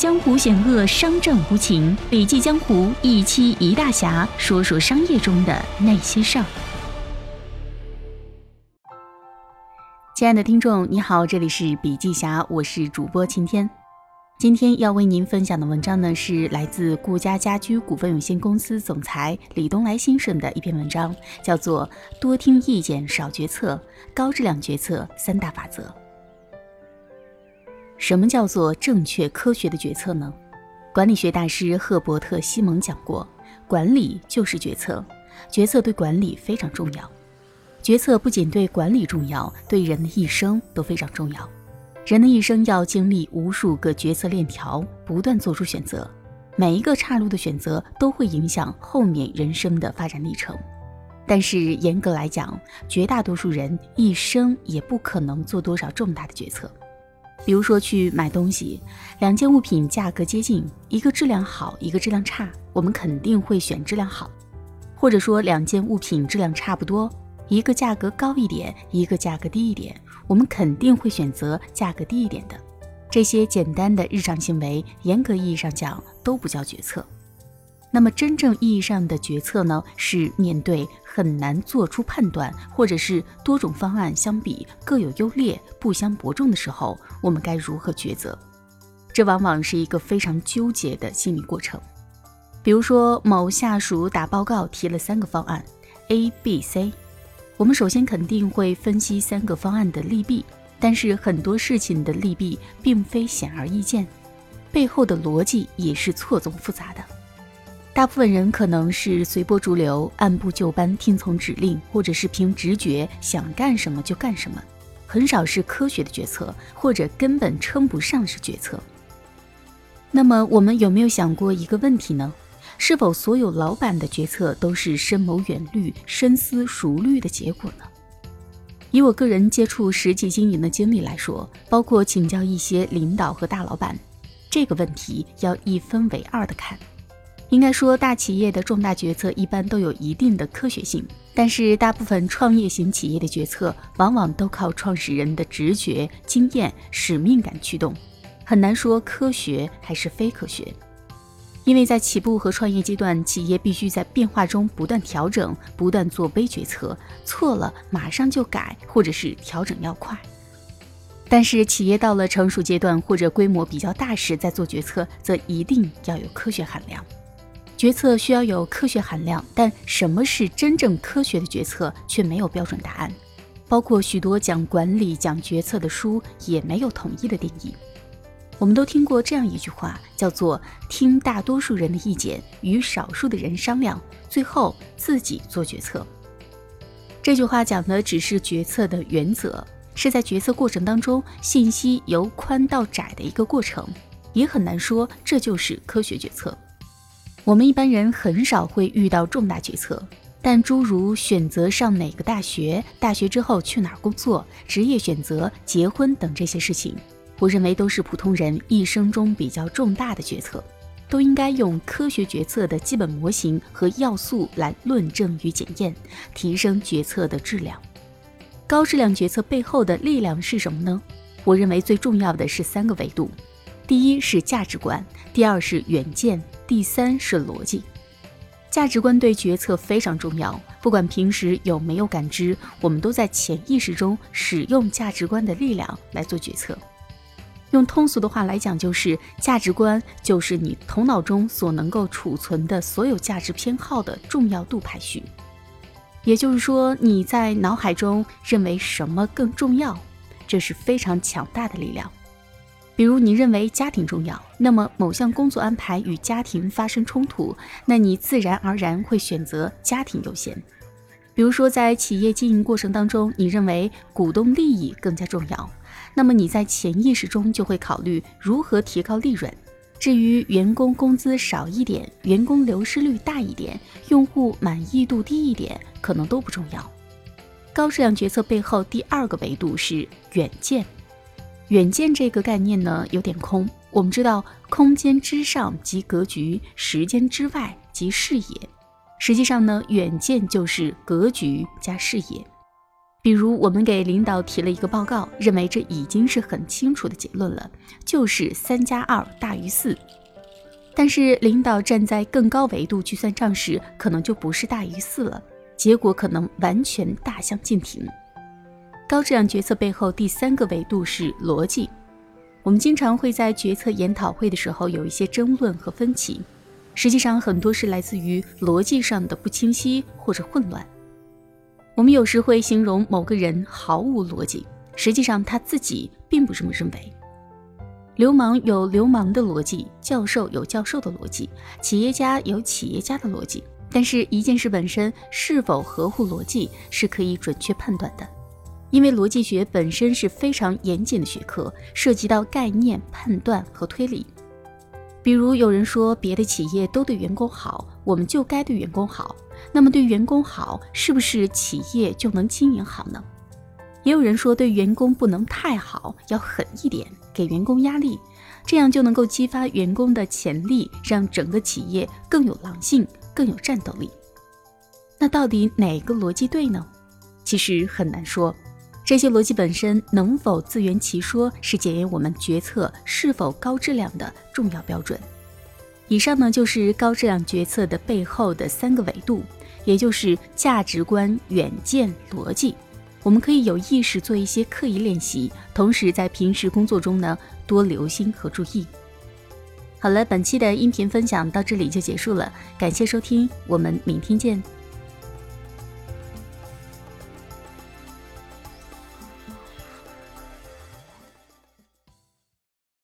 江湖险恶，商战无情。笔记江湖一期一大侠，说说商业中的那些事儿。亲爱的听众，你好，这里是笔记侠，我是主播晴天。今天要为您分享的文章呢，是来自顾家家居股份有限公司总裁李东来先生的一篇文章，叫做《多听意见，少决策，高质量决策三大法则》。什么叫做正确科学的决策呢？管理学大师赫伯特·西蒙讲过，管理就是决策，决策对管理非常重要。决策不仅对管理重要，对人的一生都非常重要。人的一生要经历无数个决策链条，不断做出选择，每一个岔路的选择都会影响后面人生的发展历程。但是严格来讲，绝大多数人一生也不可能做多少重大的决策。比如说去买东西，两件物品价格接近，一个质量好，一个质量差，我们肯定会选质量好。或者说两件物品质量差不多。一个价格高一点，一个价格低一点，我们肯定会选择价格低一点的。这些简单的日常行为，严格意义上讲都不叫决策。那么真正意义上的决策呢？是面对很难做出判断，或者是多种方案相比各有优劣、不相伯仲的时候，我们该如何抉择？这往往是一个非常纠结的心理过程。比如说，某下属打报告提了三个方案，A、B、C。我们首先肯定会分析三个方案的利弊，但是很多事情的利弊并非显而易见，背后的逻辑也是错综复杂的。大部分人可能是随波逐流、按部就班听从指令，或者是凭直觉想干什么就干什么，很少是科学的决策，或者根本称不上是决策。那么，我们有没有想过一个问题呢？是否所有老板的决策都是深谋远虑、深思熟虑的结果呢？以我个人接触实际经营的经历来说，包括请教一些领导和大老板，这个问题要一分为二的看。应该说，大企业的重大决策一般都有一定的科学性，但是大部分创业型企业的决策往往都靠创始人的直觉、经验、使命感驱动，很难说科学还是非科学。因为在起步和创业阶段，企业必须在变化中不断调整，不断做微决策，错了马上就改，或者是调整要快。但是企业到了成熟阶段或者规模比较大时再做决策，则一定要有科学含量。决策需要有科学含量，但什么是真正科学的决策却没有标准答案，包括许多讲管理、讲决策的书也没有统一的定义。我们都听过这样一句话，叫做“听大多数人的意见，与少数的人商量，最后自己做决策”。这句话讲的只是决策的原则，是在决策过程当中信息由宽到窄的一个过程，也很难说这就是科学决策。我们一般人很少会遇到重大决策，但诸如选择上哪个大学、大学之后去哪儿工作、职业选择、结婚等这些事情。我认为都是普通人一生中比较重大的决策，都应该用科学决策的基本模型和要素来论证与检验，提升决策的质量。高质量决策背后的力量是什么呢？我认为最重要的是三个维度：第一是价值观，第二是远见，第三是逻辑。价值观对决策非常重要，不管平时有没有感知，我们都在潜意识中使用价值观的力量来做决策。用通俗的话来讲，就是价值观就是你头脑中所能够储存的所有价值偏好的重要度排序。也就是说，你在脑海中认为什么更重要，这是非常强大的力量。比如，你认为家庭重要，那么某项工作安排与家庭发生冲突，那你自然而然会选择家庭优先。比如说，在企业经营过程当中，你认为股东利益更加重要。那么你在潜意识中就会考虑如何提高利润。至于员工工资少一点、员工流失率大一点、用户满意度低一点，可能都不重要。高质量决策背后第二个维度是远见。远见这个概念呢有点空。我们知道，空间之上即格局，时间之外即视野。实际上呢，远见就是格局加视野。比如，我们给领导提了一个报告，认为这已经是很清楚的结论了，就是三加二大于四。但是，领导站在更高维度去算账时，可能就不是大于四了，结果可能完全大相径庭。高质量决策背后第三个维度是逻辑。我们经常会在决策研讨会的时候有一些争论和分歧，实际上很多是来自于逻辑上的不清晰或者混乱。我们有时会形容某个人毫无逻辑，实际上他自己并不这么认为。流氓有流氓的逻辑，教授有教授的逻辑，企业家有企业家的逻辑。但是，一件事本身是否合乎逻辑，是可以准确判断的，因为逻辑学本身是非常严谨的学科，涉及到概念判断和推理。比如，有人说别的企业都对员工好，我们就该对员工好。那么对员工好，是不是企业就能经营好呢？也有人说，对员工不能太好，要狠一点，给员工压力，这样就能够激发员工的潜力，让整个企业更有狼性，更有战斗力。那到底哪个逻辑对呢？其实很难说，这些逻辑本身能否自圆其说，是检验我们决策是否高质量的重要标准。以上呢就是高质量决策的背后的三个维度，也就是价值观、远见、逻辑。我们可以有意识做一些刻意练习，同时在平时工作中呢多留心和注意。好了，本期的音频分享到这里就结束了，感谢收听，我们明天见。